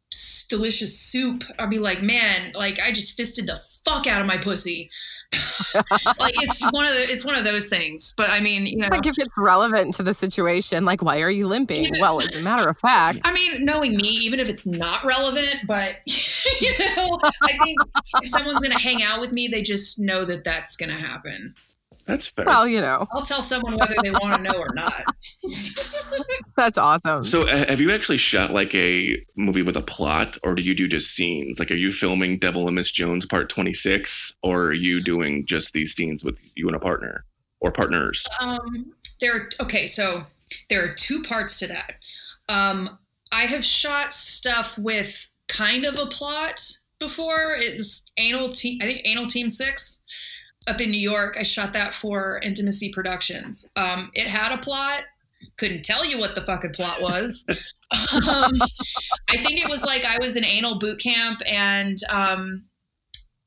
delicious soup. I'll be like, man, like I just fisted the fuck out of my pussy. like it's one of the it's one of those things. But I mean, you know, Like if it's relevant to the situation, like why are you limping? Well, as a matter of fact, I mean, knowing me, even if it's not relevant, but you know, I think if someone's going to hang out with me, they just know that that's going to happen. That's fair. well, you know, I'll tell someone whether they want to know or not. that's awesome. so, uh, have you actually shot like a movie with a plot or do you do just scenes? Like, are you filming Devil and Miss Jones part 26 or are you doing just these scenes with you and a partner or partners? um, there are okay, so there are two parts to that. Um, I have shot stuff with kind of a plot before. It was Anal Team, I think Anal Team Six up in New York. I shot that for Intimacy Productions. Um, it had a plot. Couldn't tell you what the fucking plot was. um, I think it was like I was in anal boot camp and um,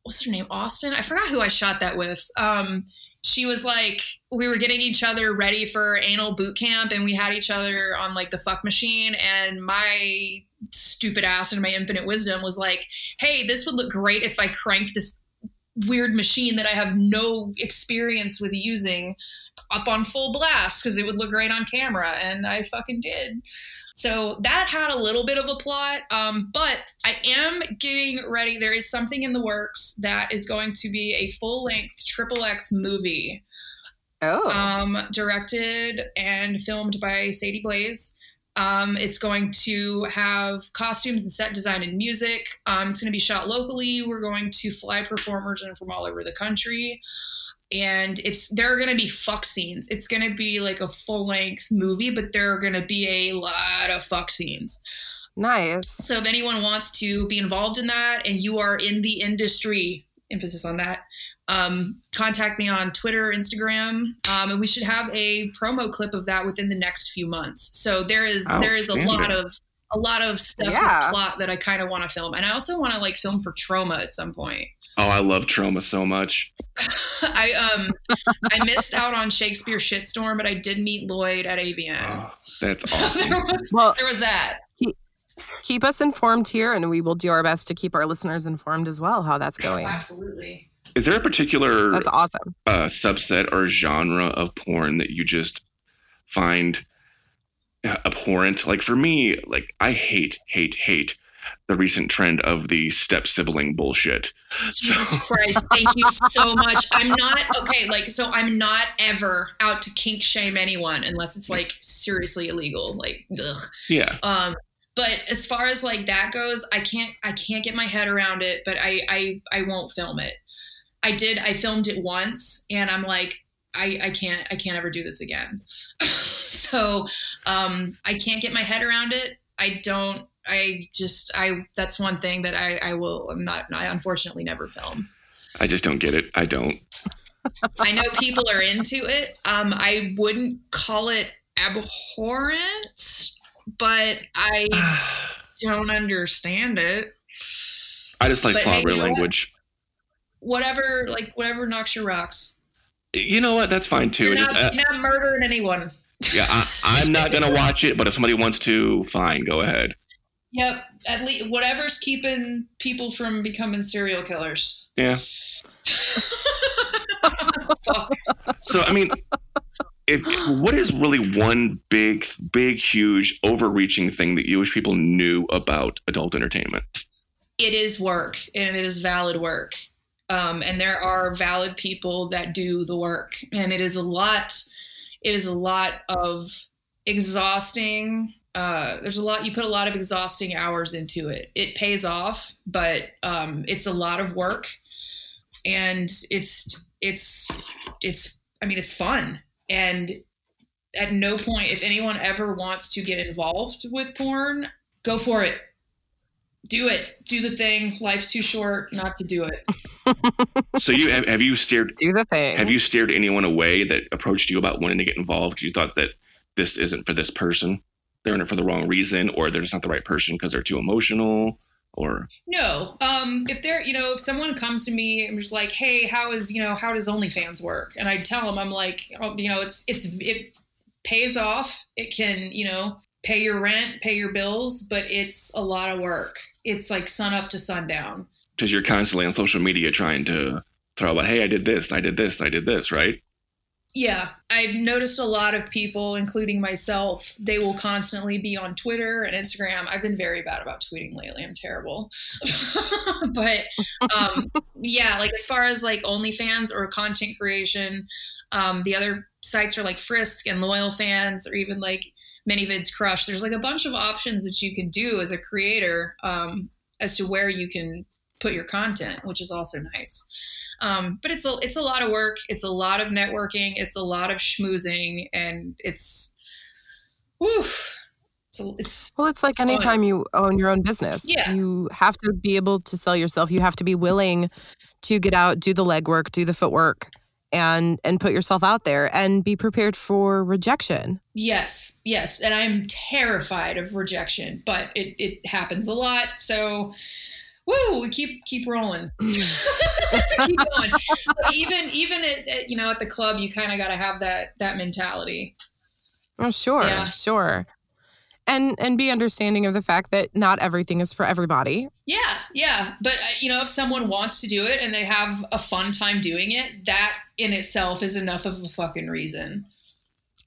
what's her name? Austin. I forgot who I shot that with. Um, she was like, we were getting each other ready for anal boot camp, and we had each other on like the fuck machine. And my stupid ass and my infinite wisdom was like, hey, this would look great if I cranked this weird machine that I have no experience with using up on full blast because it would look great on camera. And I fucking did. So that had a little bit of a plot, um, but I am getting ready. There is something in the works that is going to be a full length triple X movie, oh, um, directed and filmed by Sadie Blaze. Um, it's going to have costumes and set design and music. Um, it's going to be shot locally. We're going to fly performers in from all over the country. And it's there are going to be fuck scenes. It's going to be like a full length movie, but there are going to be a lot of fuck scenes. nice. So if anyone wants to be involved in that and you are in the industry, emphasis on that, um, contact me on Twitter, Instagram, um, and we should have a promo clip of that within the next few months. So there is there is a lot of a lot of stuff Yeah. with plot that I kind of want to film, and I also want to like film for Troma at some point. Oh, I love Troma so much. I um I missed out on Shakespeare Shitstorm, but I did meet Lloyd at AVN. Oh, that's So there was Well, there was that. keep us informed here, and we will do our best to keep our listeners informed as well how that's going. Absolutely. Is there a particular That's awesome. uh, subset or genre of porn that you just find uh, abhorrent? Like for me, like I hate, hate, hate the recent trend of the step sibling bullshit. Jesus Christ, thank you so much. I'm not okay, like so I'm not ever out to kink shame anyone unless it's like seriously illegal. Like ugh. Yeah, Um but as far as like that goes, I can't I can't get my head around it, but I I I won't film it. I did I filmed it once and I'm like I, I can't I can't ever do this again. so um I can't get my head around it. I don't I just I that's one thing that I, I will I'm not I unfortunately never film. I just don't get it. I don't. I know people are into it. Um, I wouldn't call it abhorrent, but I don't understand it. I just like But hey, you know what? language. Whatever, like whatever knocks your rocks. You know what? That's fine too. You're Just, not, uh, you're not murdering anyone. yeah, I, I'm not gonna watch it, but if somebody wants to, fine, go ahead. Yep. At least whatever's keeping people from becoming serial killers. Yeah. So I mean, if what is really one big, big, huge, overreaching thing that you wish people knew about adult entertainment? it is work and it is valid work. Um, and there are valid people that do the work. And it is a lot. it is a lot of exhausting uh, there's a lot you put a lot of exhausting hours into it it pays off but um, it's a lot of work and it's it's it's i mean it's fun and at no point if anyone ever wants to get involved with porn go for it do it do the thing life's too short not to do it so you have, have you steered Do the thing. have you steered anyone away that approached you about wanting to get involved because you thought that this isn't for this person they're in it for the wrong reason or they're just not the right person because they're too emotional or No. Um, if they're, you know, if someone comes to me and was like, "Hey, how is, you know, how does OnlyFans work?" and I tell them, I'm like, oh, you know, it's it's it pays off. It can, you know, pay your rent, pay your bills, but it's a lot of work. It's like sun up to sundown. because you're constantly on social media trying to throw out, hey i did this i did this i did this right Yeah, I've noticed a lot of people, including myself, they will constantly be on Twitter and Instagram. I've been very bad about tweeting lately. I'm terrible. but um, yeah, like as far as like OnlyFans or content creation, um, the other sites are like Frisk and Loyal Fans or even like ManyVids Crush. There's like a bunch of options that you can do as a creator um, as to where you can put your content, which is also nice. Um, but it's a it's a lot of work. It's a lot of networking. It's a lot of schmoozing, and it's, whew, it's it's Well, it's like Fun. anytime you own your own business, Yeah. you have to be able to sell yourself. You have to be willing to get out, do the legwork, do the footwork, and and put yourself out there and be prepared for rejection. yes, yes, and I'm terrified of rejection, but it it happens a lot. So, woo, we keep keep rolling, keep going. Even even at, at, you know at the club, you kind of got to have that that mentality. Oh, sure, Yeah. sure. And and be understanding of the fact that not everything is for everybody. Yeah, yeah. But, uh, you know, if someone wants to do it and they have a fun time doing it, that in itself is enough of a fucking reason.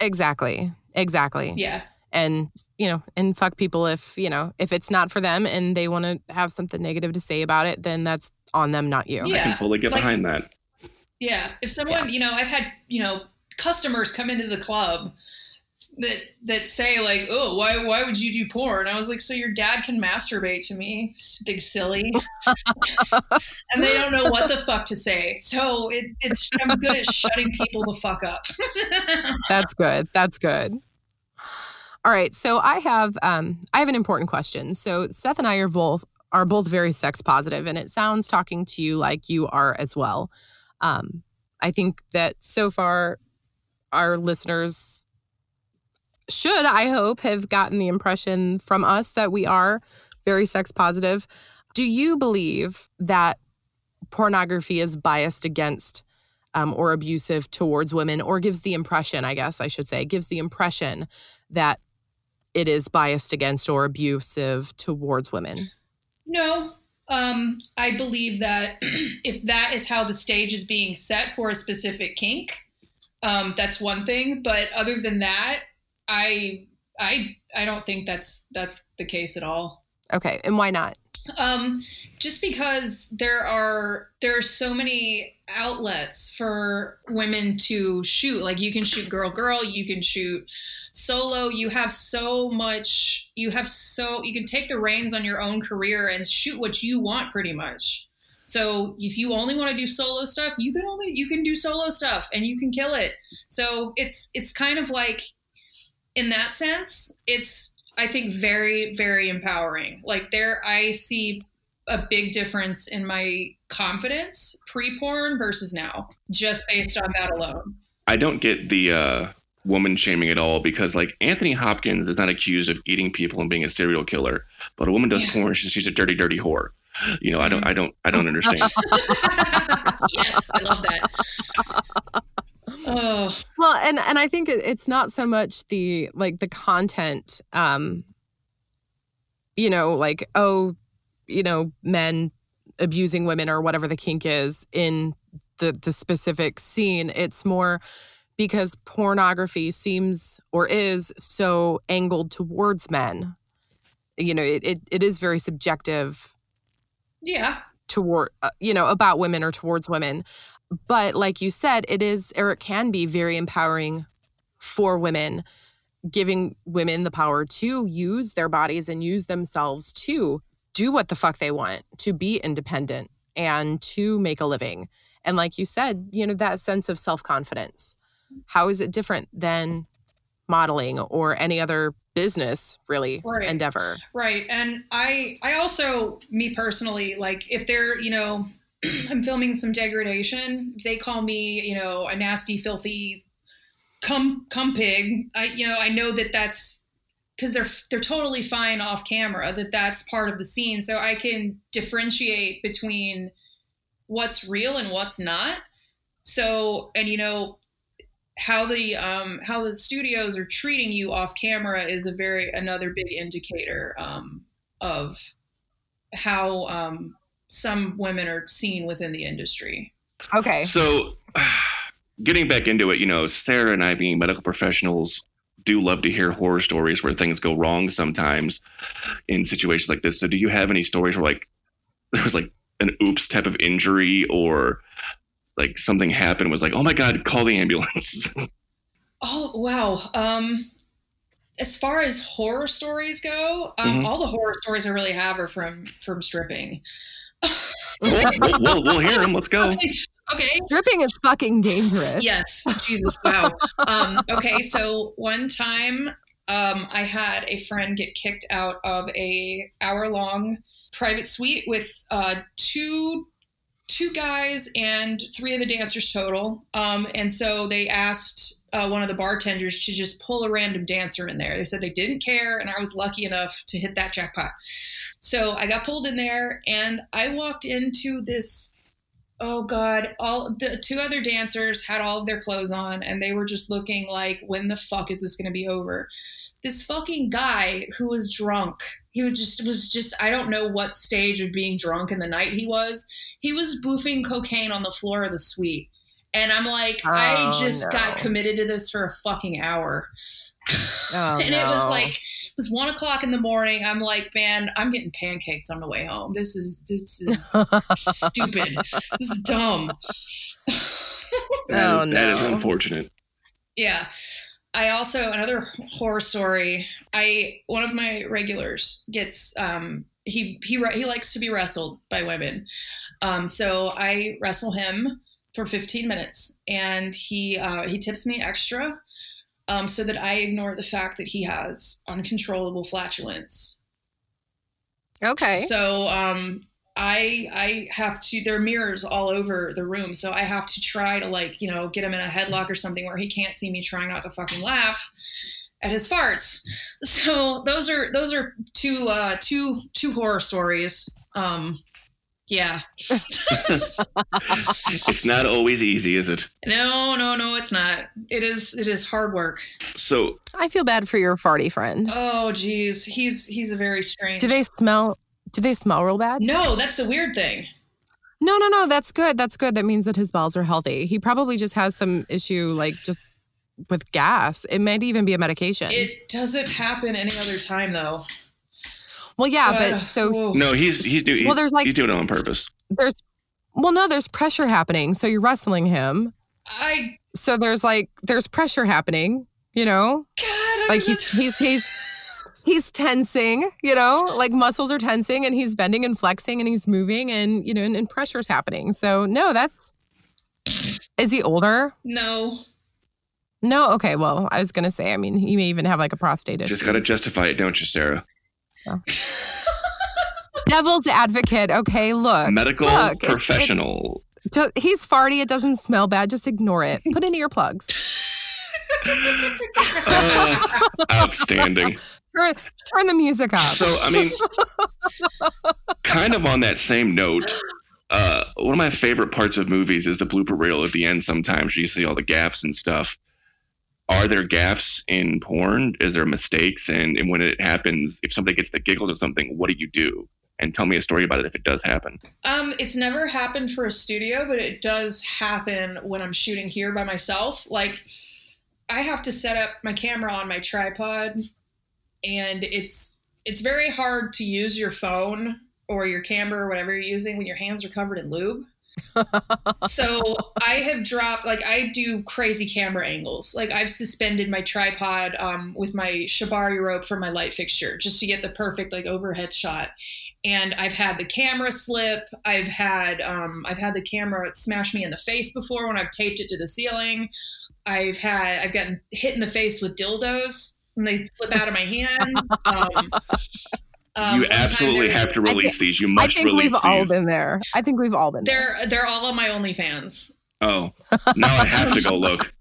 Exactly. Exactly. Yeah. And you know, and fuck people if, you know, if it's not for them and they want to have something negative to say about it, then that's on them, not you. Yeah. i can fully get Like- behind that Yeah. If someone, you know, I've had, you know, customers come into the club that that say like, "Oh, why why would you do porn?" I was like, "So your dad can masturbate to me, big silly," and they don't know what the fuck to say. So it, it's I'm good at shutting people the fuck up. That's good. That's good. All right. So I have um I have an important question. So Seth and I are both are both very sex positive, and it sounds talking to you like you are as well. Um, I think that so far our listeners should, I hope, have gotten the impression from us that we are very sex positive. Do you believe that pornography is biased against um, or abusive towards women, or gives the impression, I guess I should say, gives the impression that it is biased against or abusive towards women? No. Um, I believe that if that is how the stage is being set for a specific kink, um, that's one thing. But other than that, I I I don't think that's that's the case at all. Okay, and why not? Um, just because there are there are so many outlets for women to shoot. Like you can shoot girl girl, you can shoot solo. You have so much. You have so you can take the reins on your own career and shoot what you want, pretty much. So if you only want to do solo stuff, you can only you can do solo stuff and you can kill it. So it's it's kind of like in that sense, it's I think very very empowering. Like there I see a big difference in my confidence pre-porn versus now just based on that alone. I don't get the uh, woman shaming at all because like Anthony Hopkins is not accused of eating people and being a serial killer, but a woman does Yeah. porn. She's, she's a dirty, dirty whore. You know, I don't, I don't, I don't understand. yes, I love that. Well, and and I think it's not so much the like the content, um, you know, like oh, you know, men abusing women or whatever the kink is in the the specific scene. It's more because pornography seems or is so angled towards men. You know, it it, it is very subjective yeah. toward uh, you know about women or towards women but like you said it is or it can be very empowering for women, giving women the power to use their bodies and use themselves to do what the fuck they want, to be independent and to make a living. And like you said, you know, that sense of self confidence. How is it different than modeling or any other business really Right. endeavor? Right. And I I also me personally like if they're, you know, I'm filming some degradation, if they call me, you know, a nasty filthy cum cum pig, I you know, I know that that's cuz they're they're totally fine off camera that that's part of the scene so I can differentiate between what's real and what's not. So, and you know, how the um, how the studios are treating you off camera is a very another big indicator um, of how um, some women are seen within the industry. Okay. So, getting back into it, you know, Sarah and I, being medical professionals, do love to hear horror stories where things go wrong sometimes in situations like this. So, do you have any stories where, like, there was like an oops type of injury or like something happened was like, oh my God, call the ambulance? Oh wow! Um, as far as horror stories go, um, Mhm. all the horror stories I really have are from from stripping. We'll, we'll, we'll, we'll hear them. Let's go. Okay, dripping is fucking dangerous. Yes. Jesus. Wow. um, okay. So one time, um, I had a friend get kicked out of a hour long private suite with uh, two two guys and three of the dancers total. Um, and so they asked uh, one of the bartenders to just pull a random dancer in there. They said they didn't care, and I was lucky enough to hit that jackpot. So I got pulled in there, and I walked into this oh god all the two other dancers had all of their clothes on and they were just looking like when the fuck is this going to be over? This fucking guy who was drunk he was just was just i don't know what stage of being drunk in the night he was. He was boofing cocaine on the floor of the suite. And i'm like i Oh, just no. got committed to this for a fucking hour. Oh, and it was like was one o'clock in the morning. I'm like, man, I'm getting pancakes on the way home. This is this is stupid. This is dumb. Oh, no. That is unfortunate. yeah. I also another horror story. I one of my regulars gets um he he he likes to be wrestled by women. Um so I wrestle him for 15 minutes and he uh he tips me extra um so that I ignore the fact that he has uncontrollable flatulence. okay. So um, I I have to. There are mirrors all over the room, so I have to try to like you know get him in a headlock or something where he can't see me trying not to fucking laugh at his farts. So those are those are two uh, two two horror stories. Um, yeah. It's not always easy, is it? no, no, no, it's not. It is it is hard work. So, I feel bad for your farty friend. Oh, geez, he's he's a very strange. Do they smell? Do they smell real bad? No, that's the weird thing. No, no, no. That's good. That's good. That means that his balls are healthy. He probably just has some issue, like just with gas. It might even be a medication. It doesn't happen any other time though. Well, yeah, Uh, but so whoa. no, he's he's doing Well, there's like- he's doing it on purpose. there's, well, no, there's pressure happening. So you're wrestling him. I So there's like there's pressure happening. You know, God, like was he's he's he's he's tensing. You know, like muscles are tensing and he's bending and flexing and he's moving and you know and, and pressure's happening. So no, that's. Is he older? no. No. Okay. Well, I was gonna say. I mean, he may even have like a prostate issue. Just got to justify it, don't you, Sarah? Devil's advocate. Okay. Look, Medical look, it's- it's- professional. he's farty. It doesn't smell bad. Just ignore it. Put in earplugs. Uh, outstanding. Turn, turn the music up. So, I mean, kind of on that same note, uh, one of my favorite parts of movies is the blooper reel at the end. Sometimes you see all the gaffs and stuff. Are there gaffs in porn? Is there mistakes? And, and when it happens, if somebody gets the giggles or something, what do you do? And tell me a story about it if it does happen. Um, it's never happened for a studio, but it does happen when I'm shooting here by myself. Like, I have to set up my camera on my tripod, and it's it's very hard to use your phone or your camera or whatever you're using when your hands are covered in lube. So I have dropped like I do crazy camera angles. Like I've suspended my tripod um, with my shibari rope for my light fixture just to get the perfect like overhead shot. And I've had the camera slip. I've had um, I've had the camera smash me in the face before when I've taped it to the ceiling. I've had I've gotten hit in the face with dildos when they slip out of my hands. Um, um, you absolutely have to release these. You must release these. I think we've all been there. I think we've all been they're, there. They're all on my OnlyFans. Oh, now I have to go look.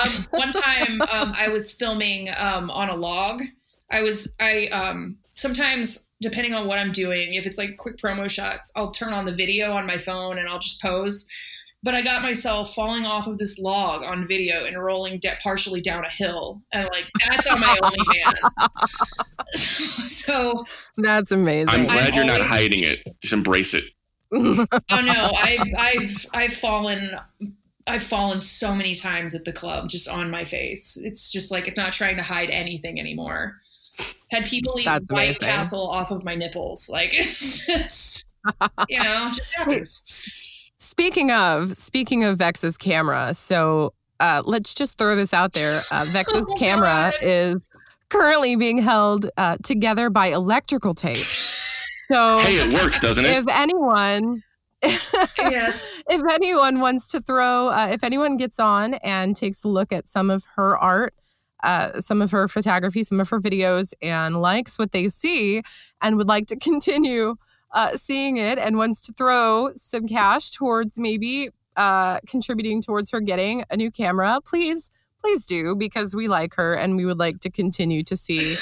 um, one time um, I was filming um, on a log. I was I um, sometimes depending on what I'm doing, if it's like quick promo shots, I'll turn on the video on my phone and I'll just pose but I got myself falling off of this log on video and rolling de- partially down a hill, and like that's on my OnlyFans. so that's amazing. I'm glad I'm you're not hiding it. Just embrace it. oh no, I've I've I've fallen. I've fallen so many times at the club just on my face. It's just like I'm not trying to hide anything anymore. Had people eat White Castle off of my nipples. Like it's just, you know, just happens. Speaking of speaking of Vex's camera, so uh, let's just throw this out there. Uh, Vex's oh camera God. is currently being held uh, together by electrical tape. So hey, it works, doesn't it? If anyone, yes, if anyone wants to throw, uh, if anyone gets on and takes a look at some of her art. Uh, some of her photography, some of her videos, and likes what they see, and would like to continue uh, seeing it and wants to throw some cash towards maybe uh, contributing towards her getting a new camera, please, please do because we like her and we would like to continue to see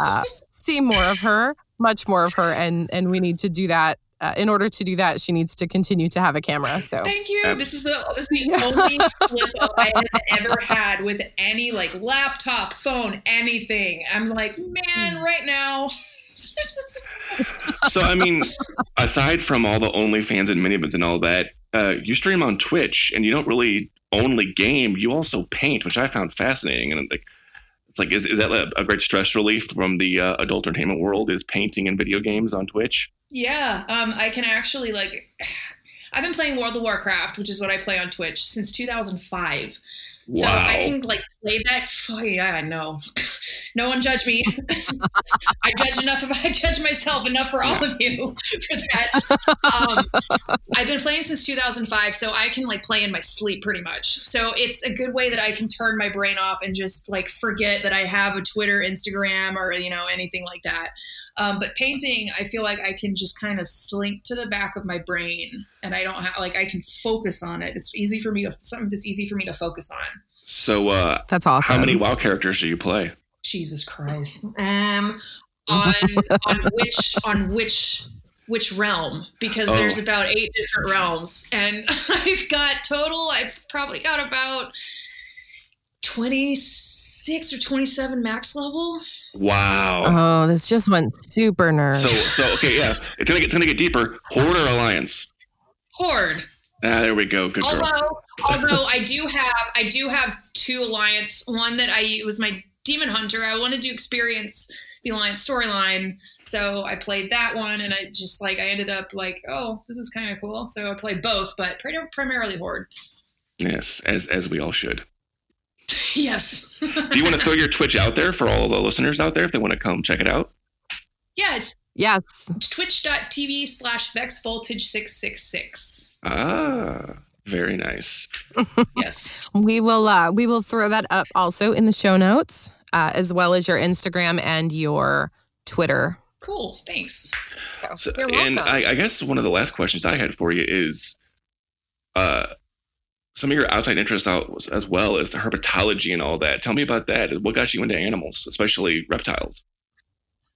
uh, see more of her, much more of her, and and we need to do that. Uh, in order to do that, she needs to continue to have a camera. So thank you. This is the, this is the only slip up I have ever had with any like laptop, phone, anything. I'm like, man, right now so I mean, aside from all the OnlyFans and ManyVids and all that, uh, you stream on Twitch, and you don't really only game; you also paint, which I found fascinating. And like, it's like, is, is that a, great stress relief from the uh, adult entertainment world? Is painting and video games on Twitch? Yeah, um, I can actually like. I've been playing World of Warcraft, which is what I play on Twitch since 2005. Wow. So I can like play that. Oh, yeah, I know. no one judge me. I judge enough of I judge myself enough for all of you for that. Um, I've been playing since 2005, so I can like play in my sleep pretty much. So it's a good way that I can turn my brain off and just like forget that I have a Twitter, Instagram, or you know anything like that. Um, but painting, I feel like I can just kind of slink to the back of my brain, and I don't have like I can focus on it. It's easy for me to something that's easy for me to focus on. So uh, that's awesome. How many WoW characters do you play? Jesus Christ. Um, on on which on which which realm because oh. there's about eight different realms and I've got total I've probably got about 26 or 27 max level. Wow. Oh, this just went super nerd. So so okay, yeah. It's gonna get it's gonna get deeper. Horde or alliance? Horde. Ah, there we go. Good although, girl. although I do have I do have two alliance. One that I it was my demon hunter. I wanted to experience the alliance storyline, so I played that one, and I just like I ended up like, oh, this is kind of cool. So I played both, but primarily horde. Yes, as as we all should. yes. do you want to throw your Twitch out there for all the listeners out there if they want to come check it out? Yeah, it's yes. Twitch.tv slash Vex Voltage six six six. Ah. Very nice. yes. We will uh, we will throw that up also in the show notes, uh, as well as your Instagram and your Twitter. Cool. Thanks. So, so and I, I, guess one of the last questions I had for you is, uh, some of your outside interests out as well as the herpetology and all that. Tell me about that. What got you into animals, especially reptiles?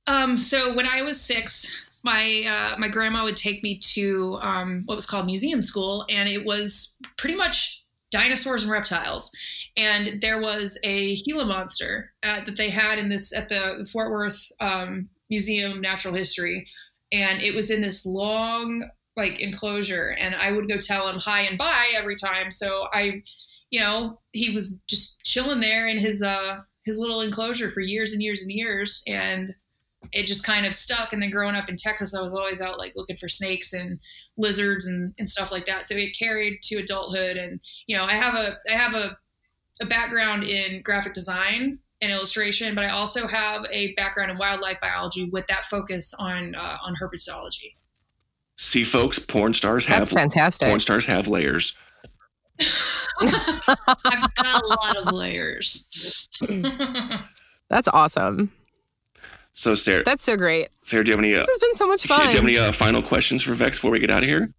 Um, so when I was six, my uh, my grandma would take me to um, what was called museum school, and it was pretty much dinosaurs and reptiles. And there was a Gila monster uh, that they had in this at the Fort Worth um, Museum Natural History, and it was in this long like enclosure. And I would go tell him hi and bye every time. So I, you know, he was just chilling there in his uh his little enclosure for years and years and years, and it just kind of stuck. And then growing up in Texas, I was always out like looking for snakes and lizards and, and stuff like that. So it carried to adulthood. And, you know, I have a, I have a, a background in graphic design and illustration, but I also have a background in wildlife biology with that focus on, uh, on herpetology. See, folks, porn stars have That's fantastic. porn stars have layers. I've got a lot of layers. That's awesome. So, Sarah, That's so great. Sarah, do you have any? Uh, This has been so much fun. do you have any uh, final questions for Vex before we get out of here?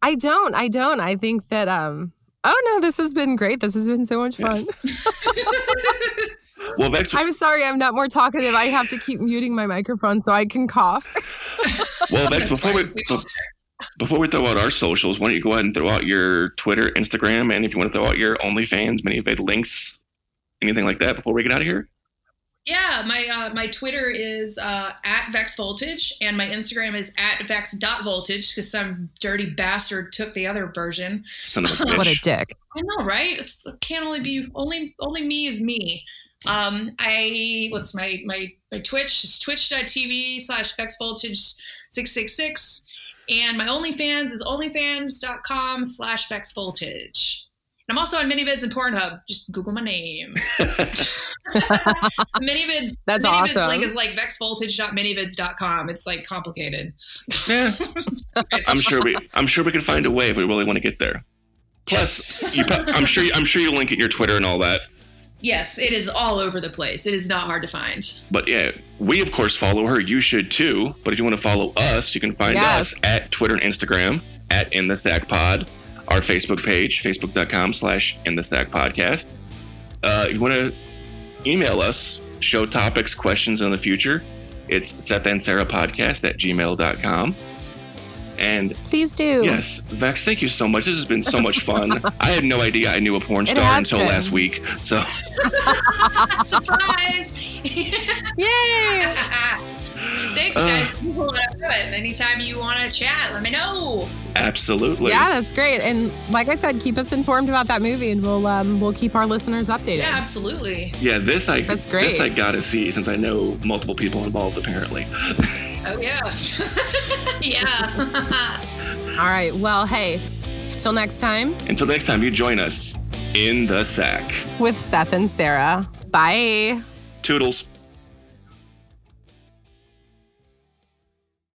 I don't. I don't. I think that um oh no, this has been great. This has been so much fun. Well, Vex, I'm sorry I'm not more talkative. I have to keep muting my microphone so I can cough. well, Vex, before we before we throw out our socials, why don't you go ahead and throw out your Twitter, Instagram, and if you want to throw out your OnlyFans, ManyVids links, anything like that before we get out of here? Yeah, my uh, my Twitter is uh, at Vex Voltage, and my Instagram is at Vex.voltage because some dirty bastard took the other version. Son of a bitch. what a dick. I know, right? It's it can't only be only only me is me. Um, I what's my my my Twitch is twitch.tv slash Vex Voltage six six six, and my OnlyFans is onlyfans.com slash Vex Voltage. And I'm also on ManyVids and Pornhub. Just Google my name. ManyVids. That's ManyVids awesome. link is like vexvoltage.manyvids.com. It's like complicated. yeah, I'm sure we I'm sure we can find a way if we really want to get there. Plus, Yes. you, I'm sure you. I'm sure you link it your Twitter and all that. yes, it is all over the place. It is not hard to find. But yeah, we of course follow her. You should too. But if you want to follow us, you can find Yes. us at Twitter and Instagram at In the Sack Pod, our Facebook page, facebook.com slash In the Sack Podcast. Uh, you want to email us, show topics, questions in the future, it's Seth and Sarah Podcast at gmail.com. And Please do. yes, Vex, thank you so much. This has been so much fun. I had no idea I knew a porn star until been. last week. So Surprise! Yay! Thanks, Uh. guys. People want to do it. Anytime you want to chat, let me know. absolutely. Yeah, that's great. And like I said, keep us informed about that movie and we'll um we'll keep our listeners updated. Yeah, absolutely. Yeah, this I That's great. This I gotta see since I know multiple people involved. Apparently, Oh yeah, yeah. All right. Well, hey, till next time until next time, you join us in the sack. with Seth and Sarah. Bye. Toodles.